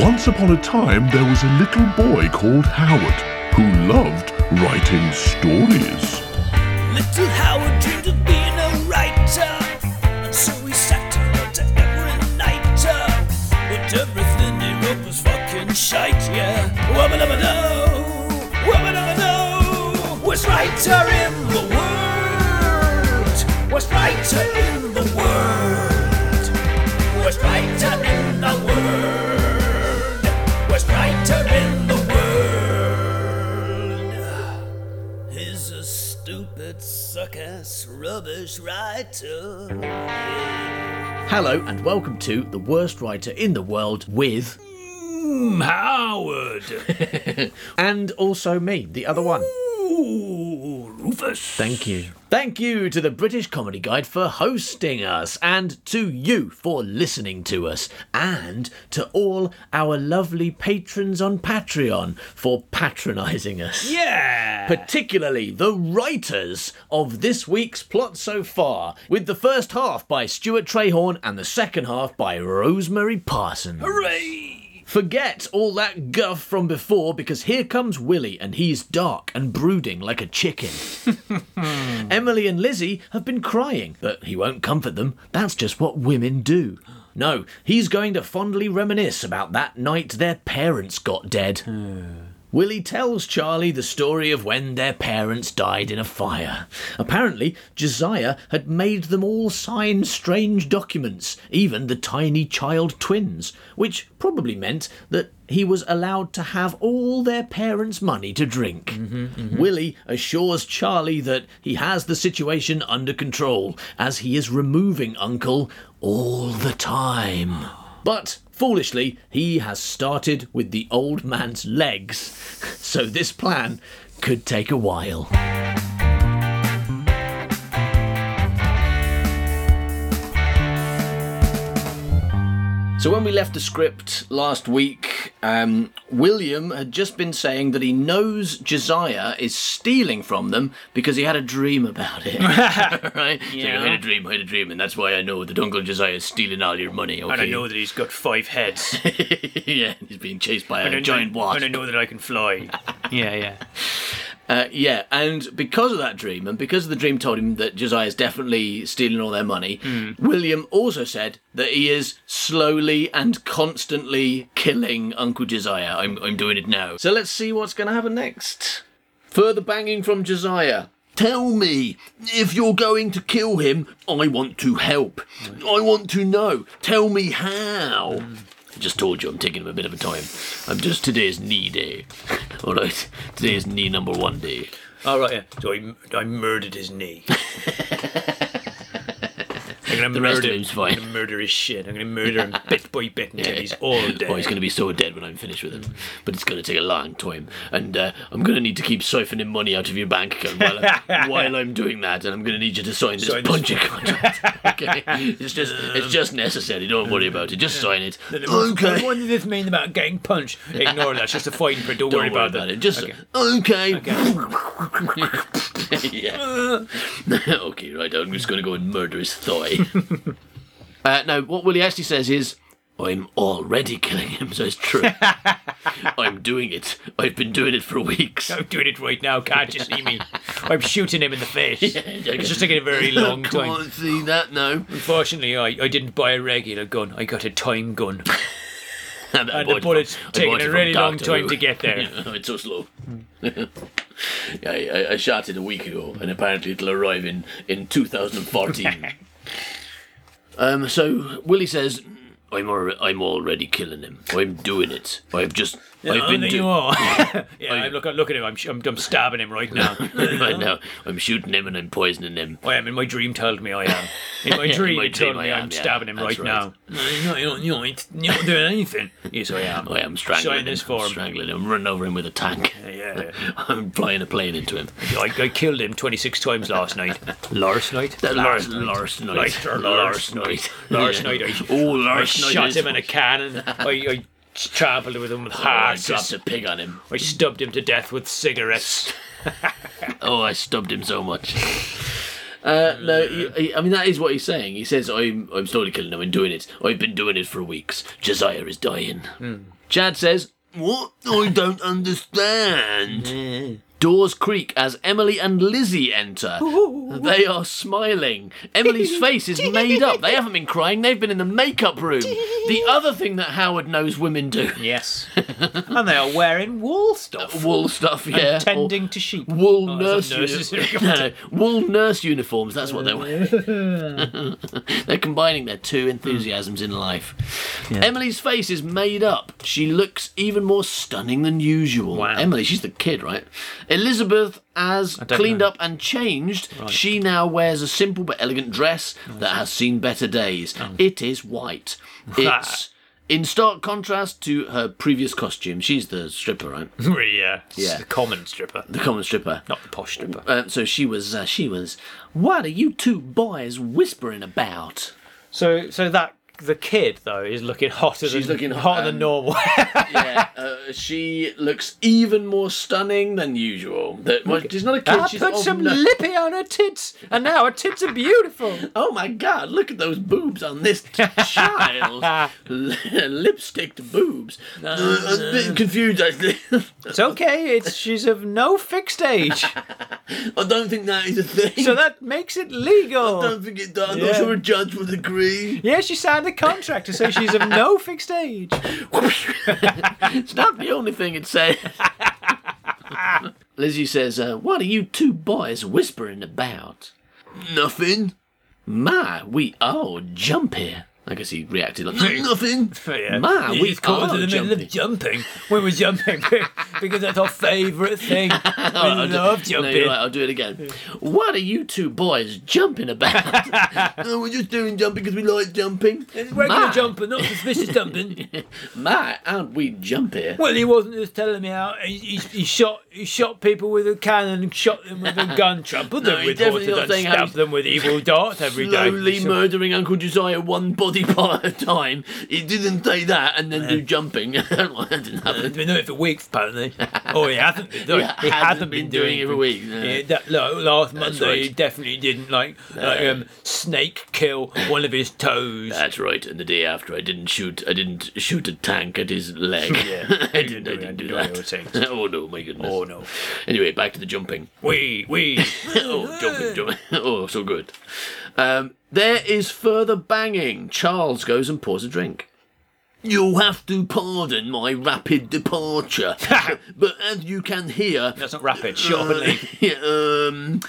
Once upon a time, there was a little boy called Howard who loved writing stories. Little Howard dreamed of being a writer, and so he sat and wrote every night. But everything he wrote was fucking shite, yeah. Wubba dubba doo, wubba dubba doo. Worst writer in the world, worst writer in suck-ass, rubbish writer. Hello and welcome to The Worst Writer in the World with. Mm, Howard. And also me, the other one. Thank you. Thank you to the British Comedy Guide for hosting us, and to you for listening to us, and to all our lovely patrons on Patreon for patronising us. Yeah. Particularly the writers of this week's plot so far, with the first half by Stuart Trehorn and the second half by Rosemary Parsons. Hooray. Forget all that guff from before because here comes Willie and he's dark and brooding like a chicken. Emily and Lizzie have been crying, but he won't comfort them. That's just what women do. No, he's going to fondly reminisce about that night their parents got dead. Oh. Willie tells Charlie the story of when their parents died in a fire. Apparently, Josiah had made them all sign strange documents, even the tiny child twins, which probably meant that he was allowed to have all their parents' money to drink. Mm-hmm, mm-hmm. Willie assures Charlie that he has the situation under control, as he is removing Uncle all the time. But foolishly, he has started with the old man's legs, so this plan could take a while. So when we left the script last week, um, William had just been saying that he knows Josiah is stealing from them because he had a dream about it. right? So Yeah. I had a dream, I had a dream, and that's why I know that Uncle Josiah is stealing all your money. Okay? And I know that he's got five heads. yeah, he's being chased by and a I giant know, wasp. And I know that I can fly. yeah, yeah. Uh, yeah, and because of that dream, and because the dream told him that Josiah is definitely stealing all their money, hmm. William also said that he is slowly and constantly killing Uncle Josiah. I'm, I'm doing it now. So let's see what's going to happen next. Further banging from Josiah. Tell me, if you're going to kill him, I want to help. Hmm. I want to know. Tell me how. Hmm. I just told you I'm taking him a bit of a time. I'm just today's knee day. All right, today's knee number one day. All right. Yeah. So I, I murdered his knee. I'm gonna The rest murder of him's fine. I'm gonna murder his shit. I'm gonna murder him bit by bit until he's all dead. Oh, he's going to be so dead when I'm finished with him. But it's going to take a long time. And uh, I'm going to need to keep siphoning money out of your bank account while, I, while I'm doing that. And I'm going to need you to sign this Sign this- contract. okay? It's just, it's just necessary. Don't worry about it. Just sign it. Okay. What does this mean about getting punched? Ignore that. It's just a fighting for. Don't, Don't worry about, that. it. Just Okay. okay. yeah. okay, right. I'm just going to go and murder his thigh. uh, now, what Willie actually says is, "I'm already killing him." So it's true. I'm doing it. I've been doing it for weeks. I'm doing it right now. Can't you see me? I'm shooting him in the face. I It's just taking a very long time. on, see that now. Unfortunately, I, I didn't buy a regular gun. I got a time gun. And, I And the bullet's from- I taken a really long time to get there. Yeah, it's so slow. yeah, I, I- I shot it a week ago, and apparently it'll arrive in in 2014. Um, so Willie says, "I'm I'm already killing him. I'm doing it. I've just I've been doing." you are. yeah, I look, look at him. I'm, I'm, I'm stabbing him right now. right now, I'm shooting him and I'm poisoning him. I am. In my dream, told me I am. In my In dream, my it told dream I me am, I'm yeah, stabbing him right, right. now. No, no, you don't, you don't, you're not doing anything. Yes, I am. I am strangling Sign him. this form. Strangling him. Running over him with a tank. Yeah. I'm flying a plane into him. I, I killed him 26 times last night. Last night? Last, last night. Last- or last night. Last night, I, Oh, last night. I shot him in a cannon. I, I trampled with him with Oh, I dropped a pig on him. I stubbed him to death with cigarettes. Oh, I stubbed him so much. Uh, no, he, he- I mean that is what he's saying. He says, "I'm, I'm slowly killing him and doing it. I've been doing it for weeks. Josiah is dying." Chad says, "What? I don't understand." Doors creak as Emily and Lizzie enter. They are smiling. Emily's face is made up. They haven't been crying. They've been in the makeup room. The other thing that Howard knows women do: Yes. and they are wearing wool stuff. wool stuff. Yeah, and tending to sheep. wool Oh, nurse, that's what nurses uni- no, no, wool nurse uniforms. That's what they're wearing. they're combining their two enthusiasms in life. Emily's face is made up. She looks even more stunning than usual. Wow. Emily, she's the kid, right? Elizabeth, as cleaned know. up and changed, she now wears a simple but elegant dress that has seen better days. Oh. It is white. It's. In stark contrast to her previous costume, she's the stripper, right? yeah. Yeah. The common stripper, The common stripper. not the posh stripper. Uh, so she was, uh, she was. What are you two boys whispering about? So, so that the kid though is looking hotter She's than looking hotter hot, than um, normal. Yeah, uh, she looks even more stunning than usual. That well, she's not a kid. I she's put some no- lippy on her tits, and now her tits are beautiful. Oh my God! Look at those boobs on this child. Lipsticked boobs. Uh, I'm a bit confused actually. It's okay. It's she's of no fixed age, I don't think that is a thing. so that makes it legal. I don't think it does. I'm not sure a judge would agree. Yeah, she signed a contract to say she's of no fixed age. it's not the only thing it says. Lizzie says, uh, What are you two boys whispering about? Nothing. My, we all jump here. I guess he reacted like, Nothing. Yeah. My, we He's caught all in the middle of jumping. We were jumping because that's our favourite thing. We I'll do- love No, jumping. you're right, I'll do it again. What are you two boys jumping about? oh, we're just doing jumping because we like jumping. Regular My. jumping, not suspicious jumping. My, aren't we jump here? Well, he wasn't just telling me how he, he, he shot he shot people with a cannon and shot them with a gun, trampled No, them with definitely horses not and stabbed them with evil darts every day. Slowly So- murdering Uncle Josiah one body part at a time. He didn't say that and then do jumping. that didn't happen. He's been doing it for weeks, apparently. Oh, he hasn't been doing. He He, hasn't been doing it for weeks, no. Yeah, that, like, last Monday, he definitely didn't like, like um, snake kill one of his toes. That's right. And the day after, I didn't shoot. I didn't shoot a tank at his leg. Yeah. I didn't. I didn't do do that. of oh no, my goodness. Oh, no. Anyway, back to the jumping. Wee wee. oh, jumping, jumping. Oh, so good. Um, there is further banging. Charles goes and pours a drink. You'll have to pardon my rapid departure, but as you can hear, That's not rapid. Shut up and leave. yeah, um,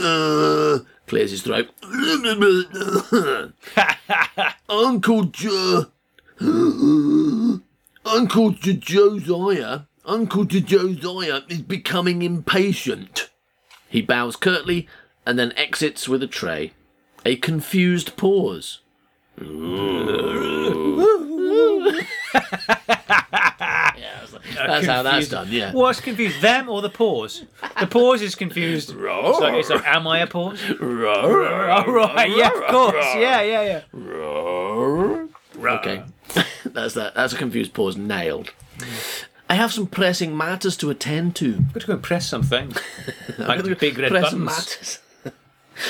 uh, clears his throat. Uncle Jo, Uncle J- Josiah, Uncle J- Josiah is becoming impatient. He bows curtly and then exits with a tray. A confused pause. yeah, that's, that's how that's done. Yeah. What's confused? Them or the pause? The pause is confused. It's like, it's like, am I a pause? Oh, right. Yeah, of course. Yeah, yeah, yeah. Okay, that's that. That's a confused pause. Nailed. I have some pressing matters to attend to. I've got to go and press something. like the big red Press buttons. matters.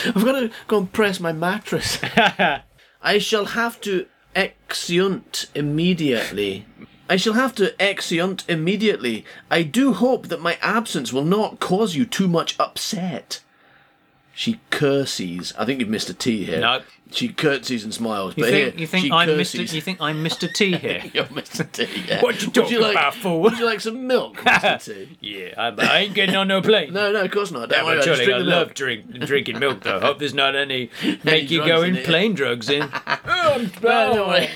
I've got to compress my mattress. I shall have to exeunt immediately. I shall have to exeunt immediately. I do hope that my absence will not cause you too much upset. She curtsies. I think you've missed a T here. No. She curtsies and smiles. You but think here, you think I'm. Mr. You think I'm Mr. T here? You're Mr. T. Yeah. What you Would talking like, about, fool? Would you like some milk, Mr. T? yeah, I, I ain't getting on no plane. No, no, of course not. Don't Yeah, worry but about it. Surely I drink love drink, drinking milk though. Hope there's not any make you go in plain drugs in. No, don't worry.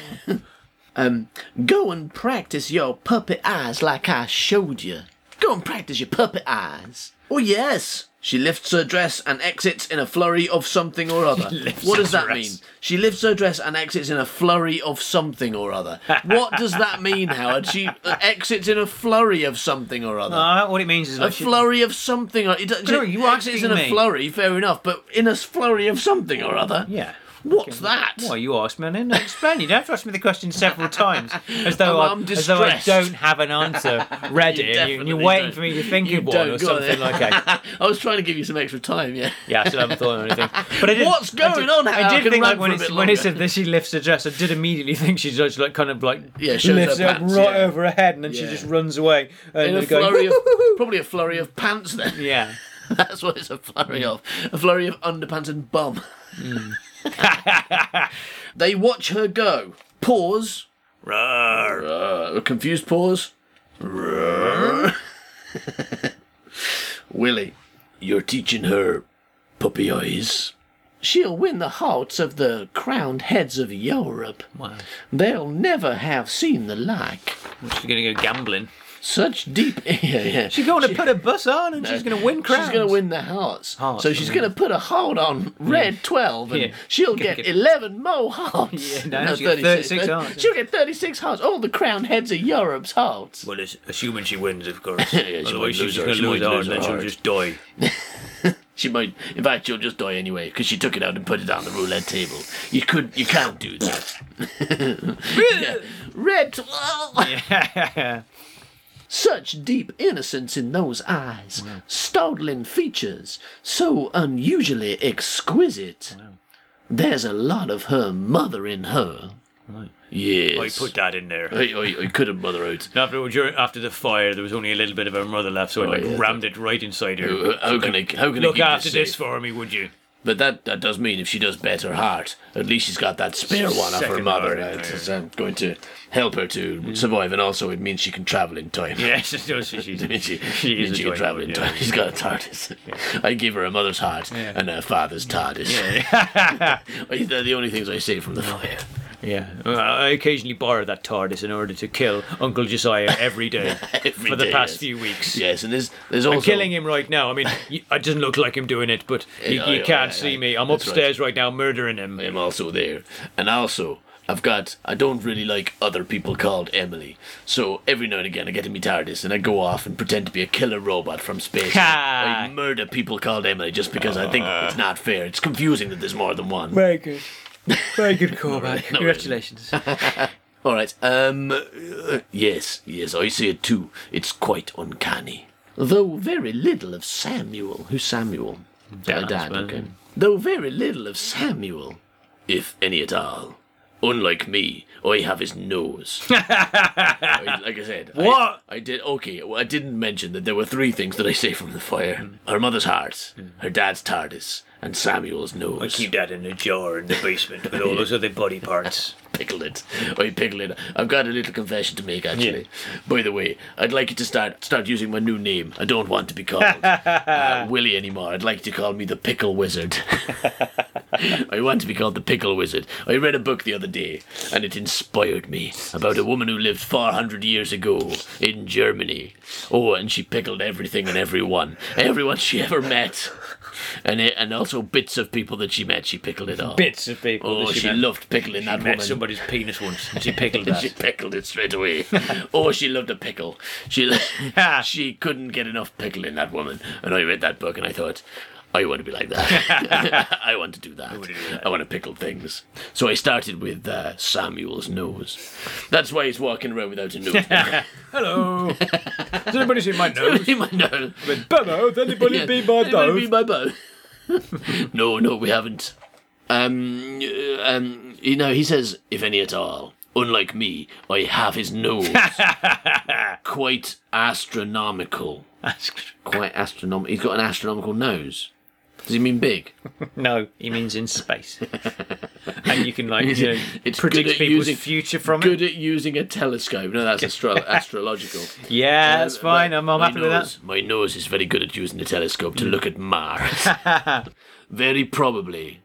um, go and practice your puppet eyes like I showed you. Go and practice your puppet eyes. Oh yes. She lifts her dress and exits in a flurry of something or other. What does that dress. mean? She lifts her dress and exits in a flurry of something or other. What does that mean, Howard? She uh, exits in a flurry of something or other. Uh, what it means is a like she- flurry of something or it, No, you exits in a me. flurry, fair enough, but in a flurry of something or other. Yeah. What's that? Why you asked me, and then explain. You don't have to ask me the question several times, as though, I'm- I, as though I distressed. don't have an answer ready, You and, you, and you're waiting don't. for me to think You of one don't. or Go on something then. like that. I was trying to give you some extra time, yeah. Yeah, I still haven't thought of anything. But I did, What's I going did- on? I I did can think run like when for a he, bit when he longer. said that she lifts her dress, I did immediately think she just like kind of like Yeah, shows lifts her it up pants, right yeah. over her head, and then she Yeah. just runs away. And In a they go, flurry of, probably a flurry of pants then. yeah. That's what it's a flurry mm. of. A flurry of underpants and bum. Mm. they watch her go. Pause. Uh, a confused pause. Willie, you're teaching her puppy eyes. She'll win the hearts of the crowned heads of Europe. Wow. They'll never have seen the like. She's gonna go gambling. Such deep. Yeah, yeah. She's going to put a bus on, and she's gonna win crowns. She's going to win the hearts. Hearts, so she's going to put a hold on mm. Red 12 and Yeah. she'll get, get- 11 more hearts. Yeah, no, she'll get 36 hearts. She'll get 36 hearts. All the crown heads of Europe's hearts. Well, it's assuming she wins, of course. Yeah, she might Otherwise, she's lose her- going she to might lose her, lose and then she'll just die. She might, in fact, she'll just die anyway because she took it out and put it on the roulette table. You could, you can't do that. Red 12. Yeah. Such deep innocence in those eyes, startling features, so unusually exquisite. There's a lot of her mother in her. Yes. I put that in there. I, I, I could have mother out. After, during, after the fire, there was only a little bit of her mother left, so I like Oh, yeah, rammed it right inside her. How can I? How can I Look keep after this, this for me, would you? But that that does mean if she does bet her heart, at least she's got that spare one of her Second mother. uh. It's uh, going to help her to survive, and also it means she can travel in time. Yes, does. She's, It means she, she means is she can travel in time. She's got a TARDIS. I give her a mother's heart and a father's TARDIS. Yeah. They're the only things I say from the fire. Yeah. I occasionally borrow that TARDIS in order to kill Uncle Josiah every day Every for the day, past yes. few weeks. Yes, and there's there's also I'm killing him right now. I mean, y- it doesn't look like him doing it, but you, Yeah, you oh, yeah, can't yeah, see me. I'm That's right. upstairs right. now murdering him. I am also there, and also. I've got. I don't really like other people called Emily, so every now and again I get in my TARDIS and I go off and pretend to be a killer robot from space. Ha! I murder people called Emily just because I think uh. it's not fair. It's confusing that there's more than one. Very good. Very good callback. Congratulations. All right. Um. uh, yes. Yes. I see it too. It's quite uncanny. Though very little of Samuel. Who's Samuel? Dad, Uh, Dad. Okay. Though very little of Samuel, if any at all. Unlike me, I have his nose. I- like I said, What? I, did. Okay, well, I didn't mention that there were three things that I say from the fire: her mother's heart, her dad's TARDIS, and Samuel's nose. I keep that in a jar in the basement with all those other body parts. pickle it. I pickle it. I've got a little confession to make, actually. Yeah. By the way, I'd like you to start start using my new name. I don't want to be called uh, Willie anymore. I'd like you to call me the Pickle Wizard. I want to be called the Pickle Wizard. I read a book the other day, and it inspired me about a woman who lived 400 years ago in Germany. Oh, and she pickled everything and everyone, everyone she ever met. And, it, and also bits of people that she met, she pickled it all. Bits of people. Oh, that she, met. loved pickling that met woman. somebody's penis once, and she pickled that. She pickled it straight away. oh, she loved a pickle. She she couldn't get enough pickle in that woman. And I read that book and I thought, I want to be like that. I want to do that. to do that. I want to pickle things. So I started with uh, Samuel's nose. That's why he's walking around without a nose. now. Hello. Has anybody seen my nose? He might know. Has anybody been my Anybody nose? be my bow? no, no, we haven't. Um, uh, um, you know, he says, if any at all. Unlike me, I have his nose. Quite astronomical. Quite astronomical. He's got an astronomical nose. Does he mean big? No, he means in space. and you can like you know, It's predict people's using- future from Good it. Good at using a telescope. No, that's astro- astrological. Yeah, that's Uh, fine. my- I'm, I'm happy with that. My nose is very good at using the telescope to look at Mars. very probably.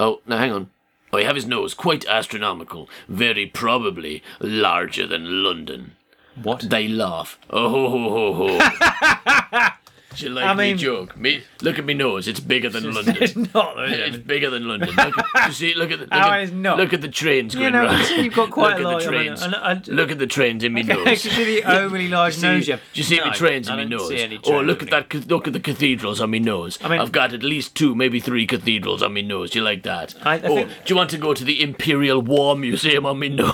Oh, now hang on. I have his nose quite astronomical. Very probably larger than London. What? They laugh. Oh ho ho ho ho. Do you like I me joke? Me, look at me nose. It's bigger than London. It's not. though, it? It's bigger than London. Look at, you see, look at the look, at, not? look at the trains You going know, round. you see you've got quite look a lot at the of- trains. look at the trains in me nose. can see the overly large See, nose do you have. you see No, me trains in I my don't nose? Or oh, trains look at that. Look at the cathedrals on my nose. I mean- I've got at least two, maybe three cathedrals on my nose. Do you like that? I- I or think- do you want to go to the Imperial War Museum on my nose?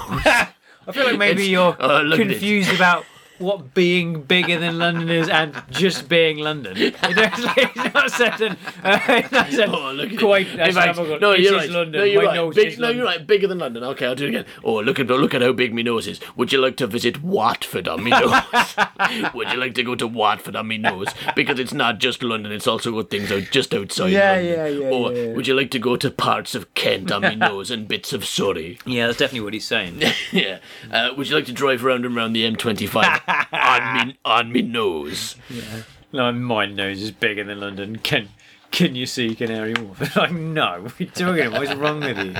I feel like maybe It's- you're oh, it. confused about what being bigger than London is and just being London. You know, it's, like, it's not certain. Uh, it's not certain Oh, look at quite it. Fact. No, you're right. London. No, you're My right. Big, is no, you're right. Bigger than London. Okay, I'll do it again. Oh, look at look at how big my nose is. Would you like to visit Watford on me nose? Would you like to go to Watford on me nose? Because it's not just London. It's also got things out just outside. Yeah, London. yeah, yeah, Or yeah, yeah. would you like to go to parts of Kent on me nose and bits of Surrey? Yeah, that's definitely what he's saying. yeah. Uh, would you like to drive around and around the M25 on me on me nose? No, my nose is bigger than London. Can can you see Canary Wharf? like, no. What are you talking about? What's wrong with you?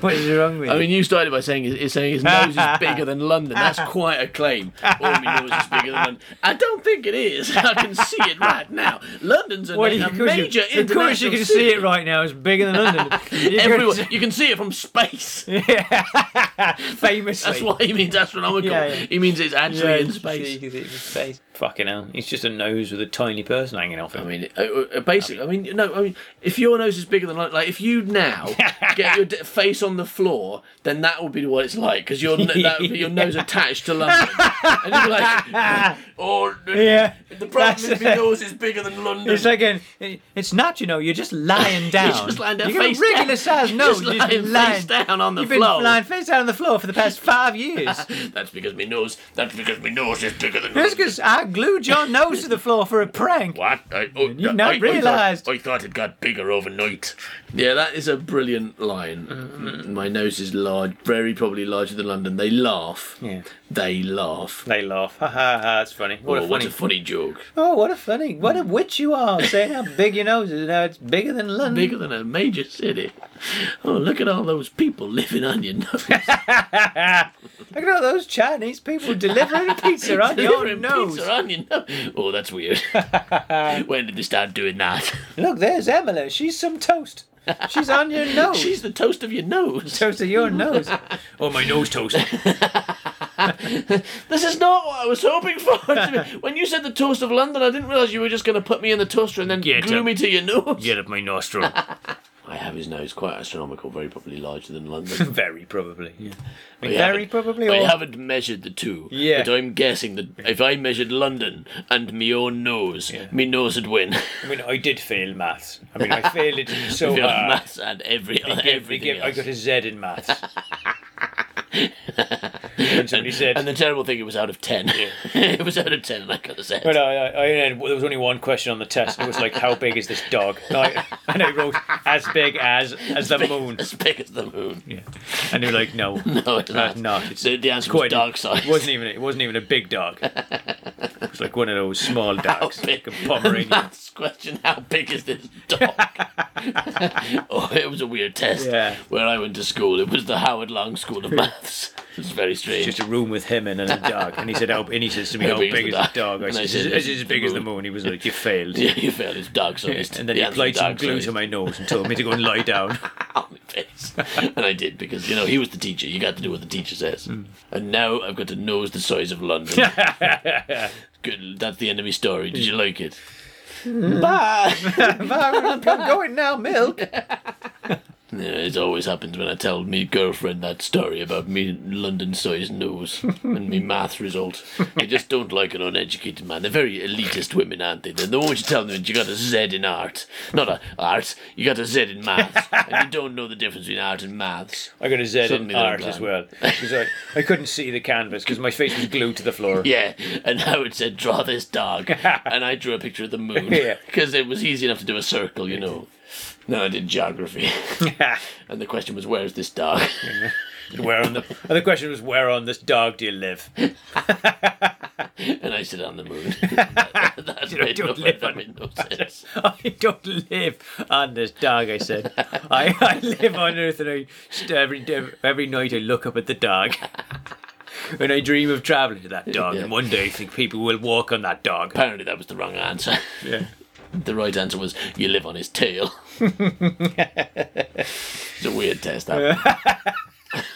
What is wrong with you? I you? mean, you started by saying his, saying his nose is bigger than London. That's quite a claim. Oh, my nose is bigger than London. I don't think it is. I can see it right now. London's a, Well, a you- 'cause major you, of course you can see it right now. It's bigger than London. You can Everywhere. see- You can see it from space. famously. That's why he means astronomical. Yeah, yeah. He means it's actually Yeah, in you space. see- you can see it in space. Fucking hell. it's just a nose with a tiny person hanging off it. I mean, uh, uh, basically, I mean, no, I mean, if your nose is bigger than London, like if you now get your d- face on the floor, then that would be what it's like because your n- that would be your nose attached to London, and you'd be like, oh, Yeah, The problem that's is my it. nose is bigger than London. It's like an, it's not, you know, you're just lying down. just lying down, You got a face regular down. sized nose. Just you're just lying face down on the floor. You've been lying face down on the floor for the past five years. That's because my nose. That's because my nose is bigger than. That's London. because I glued your nose to the floor for a prank. What? I, oh, you I- not I, realised. I thought, I thought it got bigger overnight. Yeah, that is a brilliant line. Mm-hmm. My nose is large, very probably larger than London. They laugh. Yeah. They laugh. They laugh. Ha ha ha, that's funny. What oh, a what funny. a funny joke. oh, what a funny. What a hmm. witch you are saying how big your nose is and how it's bigger than London. Bigger than a major city. Oh, look at all those people living on your nose. Look at all those Chinese people delivering pizza on your nose. pizza on your nose. Oh, that's weird. when did they start doing that? Look, there's Emily. She's some toast. She's on your nose. She's the toast of your nose. toast of your nose. oh, my nose toast. This is not what I was hoping for. when you said the toast of London, I didn't realise you were just going to put me in the toaster and then Get glue up. me to your nose. Get up my nostril. I have his nose quite astronomical, very probably larger than London. Very probably. Yeah. I Very haven't- probably. I Or... haven't measured the two. Yeah. But I'm guessing that if I measured London and me own nose, me nose would win. I mean, I did fail maths. I mean, I failed it so hard. maths and every They gave- they everything gave- I got a Z in maths. And somebody said, And the terrible thing, it was out of ten. it was out of ten, and I got a set. But I, I, I had, there was only one question on the test. It was like, "How big is this dog?" And I, and I wrote, "As big as as the moon." As big as the moon. Yeah. And they were like, "No, No, it's not. not. It's, The, the answer quite was dog size. It wasn't even. It wasn't even a big dog. It was like one of those small dogs. How big? like a Pomeranian. Maths question: How big is this dog? oh, it was a weird test. Yeah. Where I went to school, it was the Howard Long School of Maths. It was very strange. Just a room with him in and a dog. And he said, "How?" And he says to me, "How, big, is the dog?" I said, said, "It's "It's as big as the moon." moon." He was like, "You failed." yeah, you failed. It's dog sized. And then he applied some glue to my nose and told me to go and lie down. on my face. and I did because you know he was the teacher. You got to do what the teacher says. Hmm. And now I've got to nose the size of London. Good. That's the end of my story. Did you like it? Bye. I'm going now, milk. Yeah, it always happens when I tell me girlfriend that story about me London-sized nose and me math result. They just don't like an uneducated man. They're very elitist women, aren't they? The moment you tell them that you got a Z in art, not a art, you got a Z in maths, and you don't know the difference between art and maths. I got a Z Suddenly in art as well. I, I couldn't see the canvas because my face was glued to the floor. Yeah, and Howard said, "Draw this dog," and I drew a picture of the moon Yeah. because it was easy enough to do a circle, you know. Then I did geography, and the question was, "Where's this dog?" where on the and the question was where on this dog do you live? and I said, "On the moon." That's You made don't no- live that on- made no sense. I don't live on this dog. I said, I, I live on Earth, and I every every night I look up at the dog. and I dream of traveling to that dog, Yeah. and one day I think people will walk on that dog. Apparently, that was the wrong answer. Yeah. The right answer was you live on his tail. it's a weird test. That.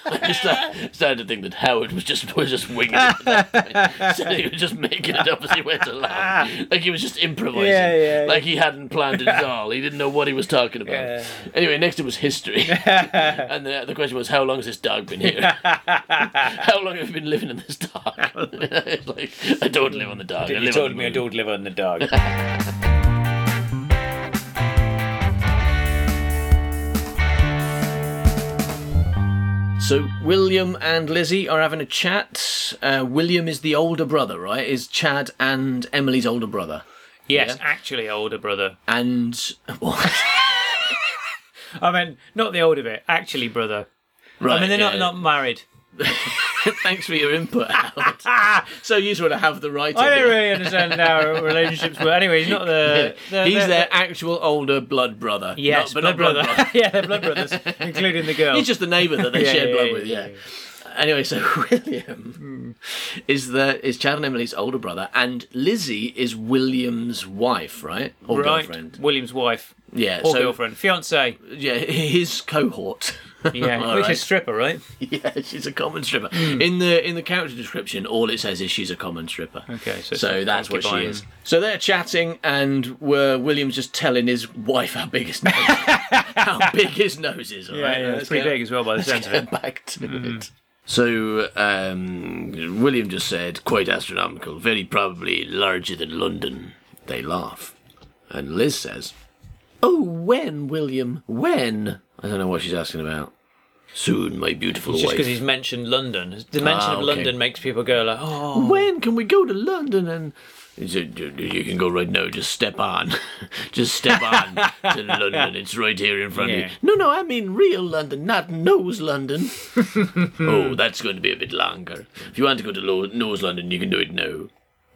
I just started to think that Howard was just was just winging it. At that point. so he was just making it up as he went along, like he was just improvising, Yeah, yeah, like he hadn't planned it at all. He didn't know what he was talking about. Yeah. Anyway, next it was history, and the, the question was, how long has this dog been here? how long have you been living in this dog? Like I don't live on the dog. You told me I don't live on the dog. So William and Lizzie are having a chat. Uh, William is the older brother, right? Is Chad and Emily's older brother, yes, Yeah. actually, older brother. and what? I mean, not the older bit. Actually, brother. right? I mean, they're not not married. Thanks for your input, Howard. so you sort of have the right. I don't really understand how relationships work. Anyway, he's not the. the He's the- their actual older blood brother. Yes, Not- blood brother. yeah, they're blood brothers, including the girl. He's just the neighbour that they Yeah, share yeah, blood yeah, with. yeah, Yeah. Anyway, so William is the is Chad and Emily's older brother, and Lizzie is William's wife, right? Or right. girlfriend. William's wife. Yeah. Or so girlfriend. Fiance. yeah, his cohort. Yeah. All Which right. is stripper, right? Yeah, she's a common stripper. Hmm. In the in the character description, all it says is she's a common stripper. Okay, so so that's what she concubine. is. So they're chatting, and uh, William's just telling his wife how big his nose, how big his nose is. all Yeah, right? yeah, it's pretty get- big as well by the sense of it. back to it. So um, William just said, quite astronomical, very probably larger than London. They laugh, and Liz says, "Oh, when, William? When?" I don't know what she's asking about. Soon, my beautiful Just wife. because he's mentioned London. The mention Ah, of okay. London makes people go like, oh. When can we go to London? And he said, "You- you can go right now. Just step on. Just step on to London. It's right here in front of you. No, no, I mean real London, not nose London. oh, that's going to be a bit longer. If you want to go to Lo- nose London, you can do it now.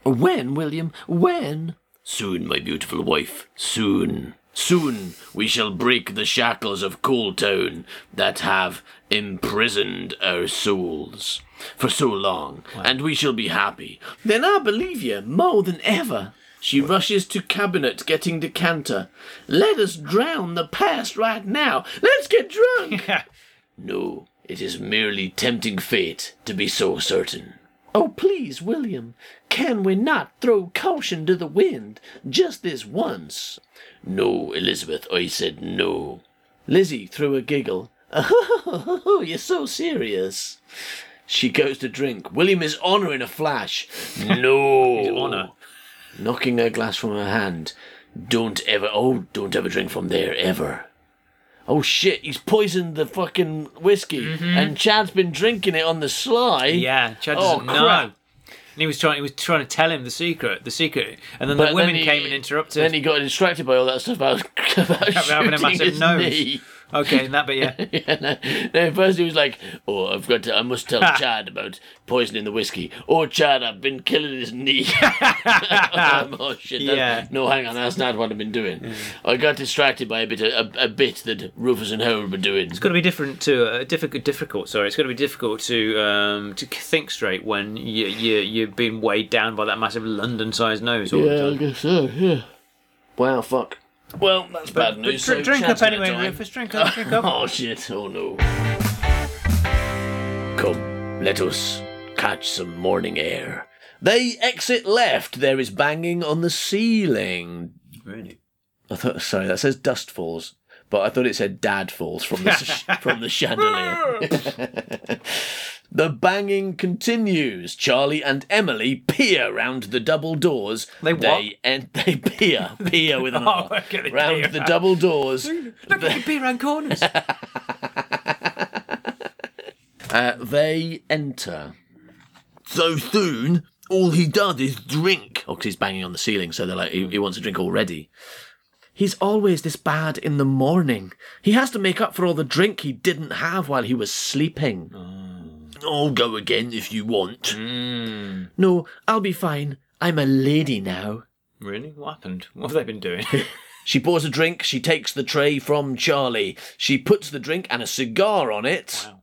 When, William? When? Soon, my beautiful wife. Soon. Soon we shall break the shackles of Coaltown that have imprisoned our souls for so long, and we shall be happy. Then I believe you more than ever. She rushes to cabinet, getting decanter. Let us drown the past right now. Let's get drunk. No, it is merely tempting fate to be so certain. Oh, please, William, can we not throw caution to the wind just this once? No, Elizabeth, I said no. Lizzie threw a giggle. Oh, you're so serious. She goes to drink. William is on her in a flash. No. on her. Knocking her glass from her hand. Don't ever, oh, don't ever drink from there, ever. Oh shit, he's poisoned the fucking whiskey, and Chad's been drinking it on the sly. Mm-hmm. Yeah, Chad Oh, doesn't crap. know. And he was trying. He was trying to tell him the secret. The secret. And then But the women then he- came and interrupted. Then he got distracted by all that stuff about, about having a massive nose. knee. Okay, and that bit, yeah. Yeah, no, no, first he was like, "Oh, I've got to. I must tell Chad about poisoning the whiskey." Oh, Chad, I've been killing his knee. oh shit! Yeah. No, hang on, that's not what I've been doing. I got distracted by a bit, a, a bit that Rufus and Howard were doing. It's got to be different to uh, difficult. Difficult. Sorry, it's got to be difficult to um, to think straight when you you you've been weighed down by that massive London-sized nose. All Yeah, the I guess so. Yeah. Wow, fuck. Well, that's bad But news. dr- so drink up anyway. Rufus. Drink up. Drink up. Oh shit! Oh no. Come, let us catch some morning air. They exit left. There is banging on the ceiling. Really? I thought. Sorry, that says dust falls, but I thought it said dad falls from the sh- from the chandelier. the banging continues. Charlie and Emily peer round the double doors. They what? They and they peer, peer with an Oh, R round peer. the double doors. Look, you can be around corners. Uh, they enter. So soon, all he does is drink. Oh, because he's banging on the ceiling, so they're like, he, he wants a drink already. He's always this bad in the morning. He has to make up for all the drink he didn't have while he was sleeping. I'll go again if you want. Hmm. No, I'll be fine. I'm a lady now. really? What happened? What have they been doing? She pours a drink. She takes the tray from Charlie. She puts the drink and a cigar on it. Wow.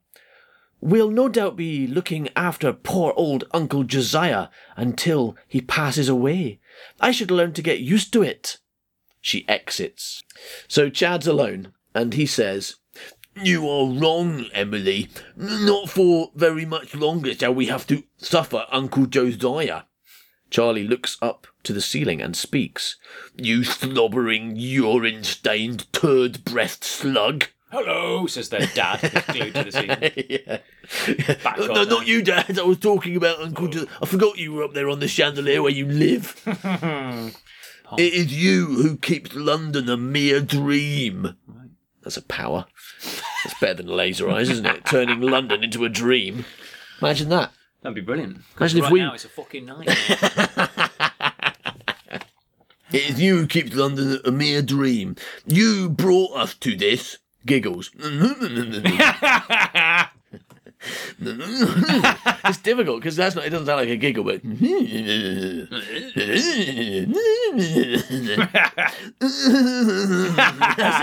We'll no doubt be looking after poor old Uncle Josiah until he passes away. I should learn to get used to it. She exits. So Chad's alone, and he says, You are wrong, Emily. Not for very much longer shall we have to suffer Uncle Josiah. Charlie looks up to the ceiling and speaks. You slobbering, urine stained, turd breast slug. Hello, says their dad, glued to the ceiling. yeah. Back no, no, not you, Dad. I was talking about Uncle. Jo- I forgot you were up there on the chandelier where you live. it is you who keeps London a mere dream. That's a power. That's better than laser eyes, isn't it? Turning London into a dream. Imagine that. That'd be brilliant. Imagine if right we- now it's a fucking nightmare. It is you who keeps London a mere dream. You brought us to this. Giggles. it's difficult because that's not. It doesn't sound like a giggle, but. That's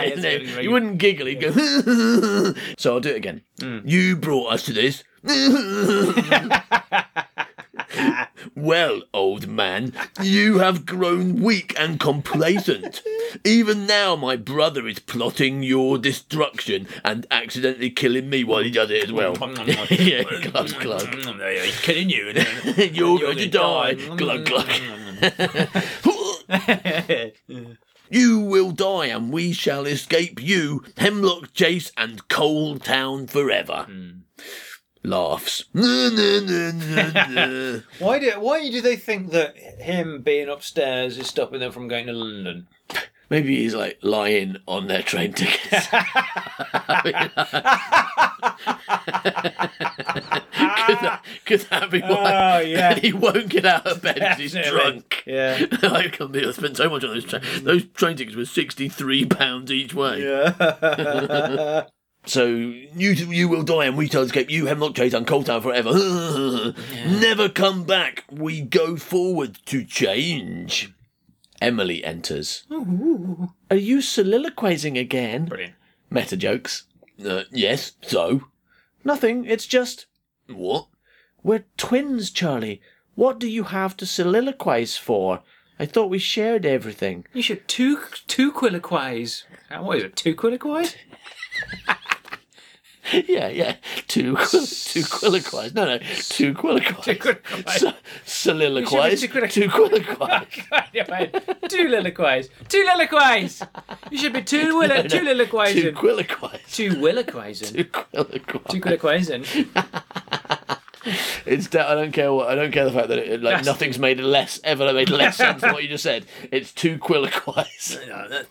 it, isn't you wouldn't giggle. You'd go. so I'll do it again. Mm. You brought us to this. Well, old man, you have grown weak and complacent. Even now, my brother is plotting your destruction and accidentally killing me while he does it as well. yeah, glug glug. He's killing you. and then- You're going to die. Glug glug. You will die, and we shall escape you, Hemlock Chase, and Coal Town forever. Laughs. Why do why do they think that him being upstairs is stopping them from going to London? Maybe he's like lying on their train tickets. could, that, could that be why? Oh, yeah. he won't get out of bed 'cause he's drunk. Yeah. I can't believe I spent so much on those trains. Those train tickets were sixty-three pounds each way. Yeah. So you you will die, and we shall escape. You Hemlock Chase and Coal Town forever. Never come back. We go forward to change. Emily enters. Are you soliloquizing again? Brilliant. Meta jokes. Uh, yes. So nothing. It's just what? We're twins, Charlie. What do you have to soliloquize for? I thought we shared everything. You should two two quilliquies. Uh, What is it? Two quilliquies? yeah, yeah. Two, two quilliquies. No, no, two quilliquies. Two quilliquies. So, soliloquize. You should be Two quilliquies. two liliquies. Two liliquies. You should be two willi- two Two liliquies. quilliquies. Two williquies. Two quilliquies. Two quilliquies. It's I don't care what. I don't care the fact that it, like That's- nothing's made less ever made less sense than what you just said. It's two quilliquies.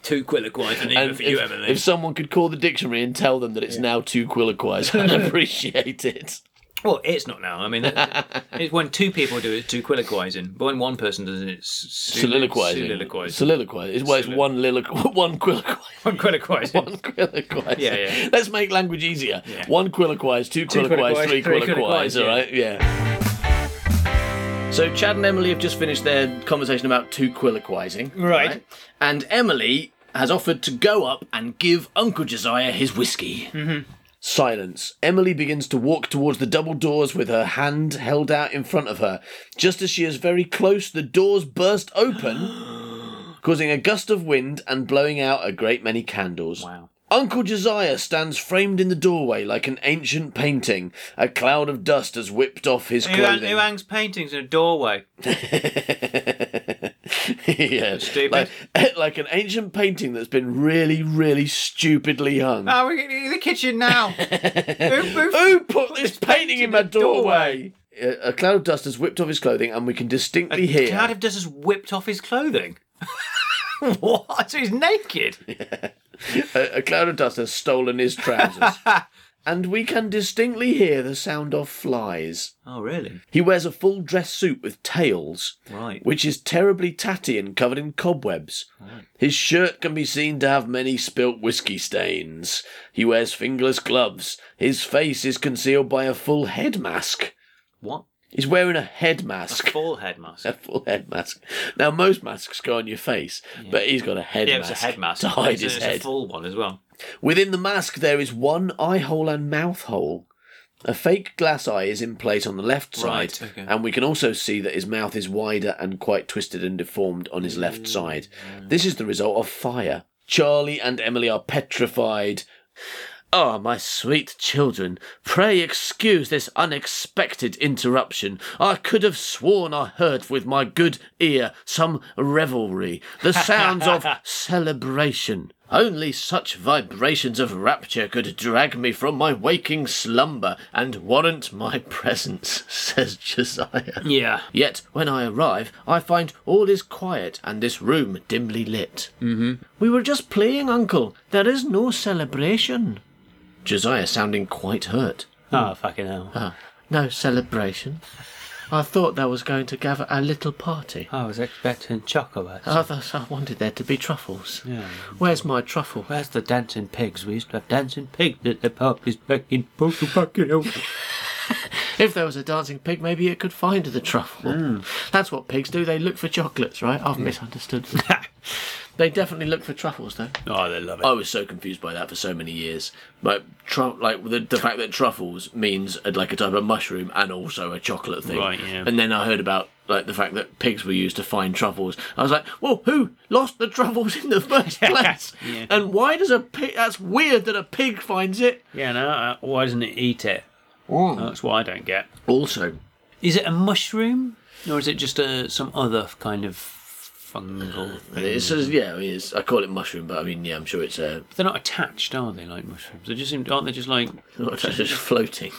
Two quilliquies and even And for you, if, Emily. if someone could call the dictionary and tell them that it's now two quilliquies, I'd appreciate it. Well, it's not now. I mean, that- it's when two people do it, it's two quilliquizing. But when one person does it, it's su- Soliloquizing. Soliloquizing. Soliloquize. It's, well, it's Solilo- one liliqu- one quilliquize. One quilliquizing. One quilliquize. Yeah, yeah. Let's make language easier. Yeah. One quilliquize, two Two quilliquize, quilliquize, three three quilliquize. quilliquize, All right, yeah. So Chad and Emily have just finished their conversation about two quilliquizing. Right. And Emily has offered to go up and give Uncle Josiah his whiskey. Mm-hmm. Silence. Emily begins to walk towards the double doors with her hand held out in front of her. Just as she is very close, the doors burst open, causing a gust of wind and blowing out a great many candles. Wow. Uncle Josiah stands framed in the doorway like an ancient painting. A cloud of dust has whipped off his Who, hang- clothing. who hangs paintings in a doorway? yeah, Stupid. Like, like an ancient painting that's been really, really stupidly hung. Oh, we're in the kitchen now. who, who, Who put this painting in my in the doorway? A a cloud of dust has whipped off his clothing, and we can distinctly hear. A cloud of dust has whipped off his clothing. what? So he's naked? a, a cloud of dust has stolen his trousers. And we can distinctly hear the sound of flies. Oh, really? He wears a full dress suit with tails, Right. which is terribly tatty and covered in cobwebs. His shirt can be seen to have many spilt whiskey stains. He wears fingerless gloves. His face is concealed by a full head mask. What? He's wearing a head mask. A Full head mask. A full head mask. Now, most masks go on your face, but he's got a head Yeah, mask it's a head mask. to hide it's, his it's head. a full one as well. Within the mask, there is one eye hole and mouth hole. A fake glass eye is in place on the left side, Right, okay. and we can also see that his mouth is wider and quite twisted and deformed on his left side. This is the result of fire. Charlie and Emily are petrified. Ah, my sweet children, pray excuse this unexpected interruption. I could have sworn I heard with my good ear some revelry, the sounds of celebration. Only such vibrations of rapture could drag me from my waking slumber and warrant my presence, says Josiah. Yeah. Yet when I arrive, I find all is quiet and this room dimly lit. Mm-hmm. We were just playing, Uncle. There is no celebration. Josiah sounding quite hurt. Oh, fucking hell. Ah, no celebration. I thought there was going to gather a little party. I was expecting chocolates. Oh, I thought I wanted there to be truffles. Yeah. Where's my truffle? Where's the dancing pigs? We used to have dancing pigs at the pub. Is back in hell. If there was a dancing pig, maybe it could find the truffle. Hmm. That's what pigs do. They look for chocolates, right? I've misunderstood. they definitely look for truffles, though. Oh, they love it. I was so confused by that for so many years. Like, tru- like the, the fact that truffles means uh, like a type of mushroom and also a chocolate thing. Right, yeah. And then I heard about like the fact that pigs were used to find truffles. I was like, well, who lost the truffles in the first place? Yeah. And why does a pig? That's weird that a pig finds it. Yeah, no, uh, why doesn't it eat it? That's what I don't get. Also, Is it a mushroom? Or is it just a, some other kind of fungal thing? it says yeah, I, mean, it's, I call it mushroom, but I mean yeah, I'm sure it's uh, They're not attached, are they, like mushrooms? They just seem, aren't they just like... not just floating.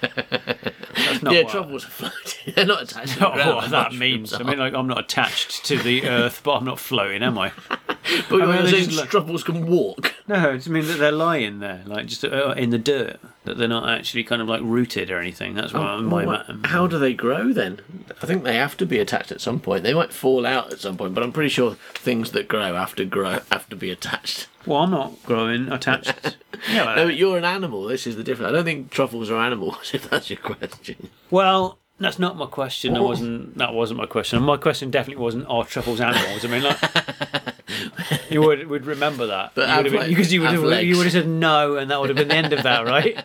That's not yeah, what, truffles are floating. They're not attached. To not the ground, what that means. I mean, like, I'm not attached to the earth, but I'm not floating, am I? but you're mean, saying just look- can walk. No, it mean that they're lying there, like just uh, in the dirt, that they're not actually kind of like rooted or anything. That's what my What- ma- how do they grow then? I think they have to be attached at some point. They might fall out at some point, but I'm pretty sure things that grow have to grow have to be attached. Well, I'm not growing attached. yeah, No, but you're an animal. This is the difference. I don't think truffles are animals. If that's your question. Well, that's not my question. That wasn't that wasn't my question. My question definitely wasn't are truffles animals. I mean, like you would would remember that, But You would have have been- because you would have, you would have said no, and that would have been the end of that, right?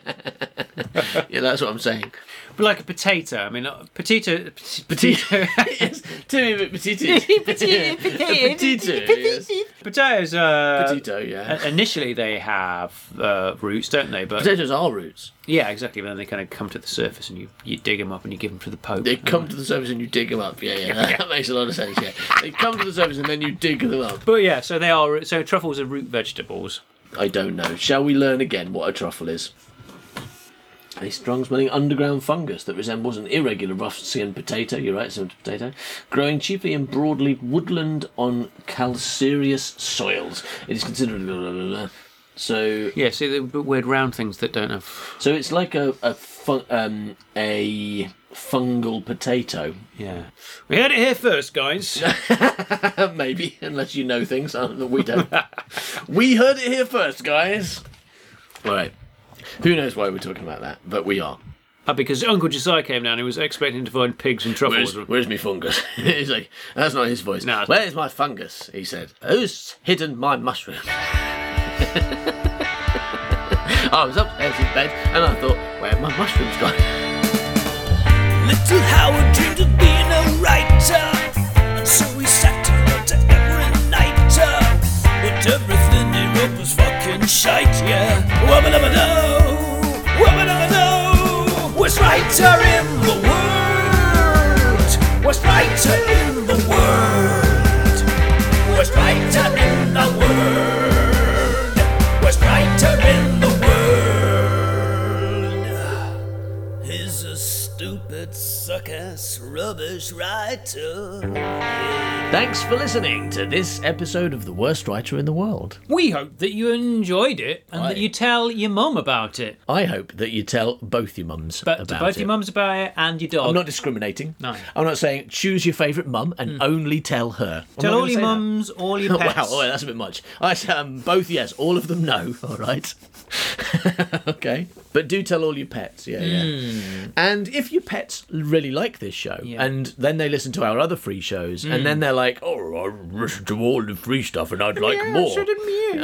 Yeah, that's what I'm saying. But like a potato. I mean, uh, potato, potato, yes, Timmy Petito. Petito, Petito. yes. potatoes. Uh, Potato, yeah. uh, Initially, they have uh, roots, don't they? But Potatoes are roots. yeah, exactly. But then they kind of come to the surface, and you, you dig them up, and you give them to the Pope. They come to the surface and you dig them up. Yeah, yeah, that makes a lot of sense. Yeah, they come to the surface and then you dig them up. But yeah, so they are. So truffles are root vegetables. I don't know. Shall we learn again what a truffle is? A strong-smelling underground fungus that resembles an irregular rough-skinned potato. You're right, similar to potato. Growing chiefly in broadleaf woodland on calcareous soils. It is considered. Blah, blah, blah, blah. So, Yeah, see the weird round things that don't have. so it's like a a fun, um a fungal potato. Yeah, we heard it here first, guys. Maybe, unless you know things uh, that we don't. we heard it here first, guys. All right. Who knows why we're talking about that, but we are. Uh, because Uncle Josiah came down, and he was expecting to find pigs and truffles. Where's, where's my fungus? He's like, that's not his voice. No, it's- Where's my fungus? He said. Who's hidden my mushroom? I was upstairs in bed and I thought, where have my mushrooms gone? Little Howard dreamed of being a writer, and so he sat and wrote to every nighter. But everything he wrote was fucking shite, yeah. Wubba Worst in the world, worst writer in the world, worst writer in stupid, suck-ass, rubbish writer. Thanks for listening to this episode of The Worst Writer in the World. We hope that you enjoyed it and Aye. that you tell your mum about it. I hope that you tell both your mums But about both it. your mums about it and your dog. I'm not discriminating. No. I'm not saying choose your favourite mum and only tell her. I'm tell all gonna your say that. mums, all your pets. Wow, oh, that's a bit much. I said um, both yes, all of them no. All right. okay. But do tell all your pets, yeah, yeah. And if your pets really like this show, Yeah. and then they listen to our other free shows, and then they're like, oh, I listened to all the free stuff and I'd like Yeah, more. so.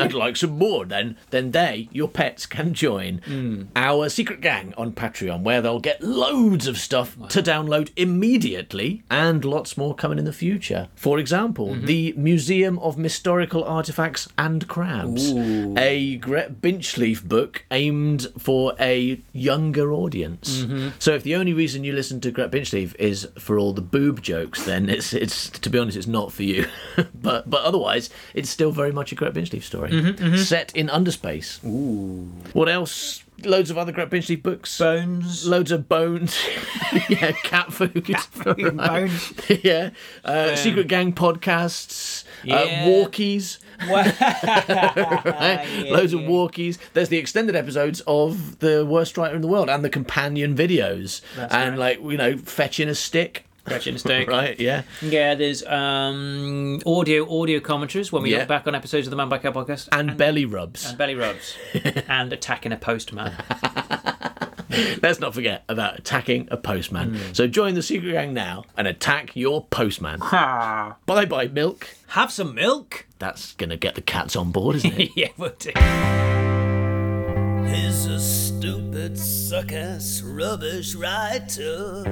I'd like some more. Then, then they, your pets, can join Hmm. our secret gang on Patreon, where they'll get loads of stuff to download immediately, and lots more coming in the future. For example, Mm-hmm. the Museum of Historical Artifacts and Crabs, a Gret Binchleaf book aimed for a younger audience. Mm-hmm. So, if the only reason you listen to Gret Binchleaf is for all the boob jokes, then it's it's to be honest, it's not for you. but but otherwise, it's still very much a Gret Binchleaf story Mm-hmm, set in underspace. Ooh. What else? Loads of other Gret Binchleaf books. Bones. Loads of bones. yeah, cat food. food, bones. yeah. Uh, Secret Gang podcasts. Yeah. Uh, walkies. Right? Yeah, Loads of walkies. There's the extended episodes of the worst writer in the world and the companion videos. and right. like, you know, fetching a stick. Gretchen Steak. Right, yeah. Yeah, there's um, audio audio commentaries when we Yeah. look back on episodes of the Man Back Up podcast. And, belly rubs. and belly rubs. and attacking a postman. Let's not forget about attacking a postman. Hmm. So join the Secret Gang now and attack your postman. Bye bye, milk. Have some milk. That's going to get the cats on board, isn't it? yeah, we'll do. He's a stupid, suck-ass, rubbish writer.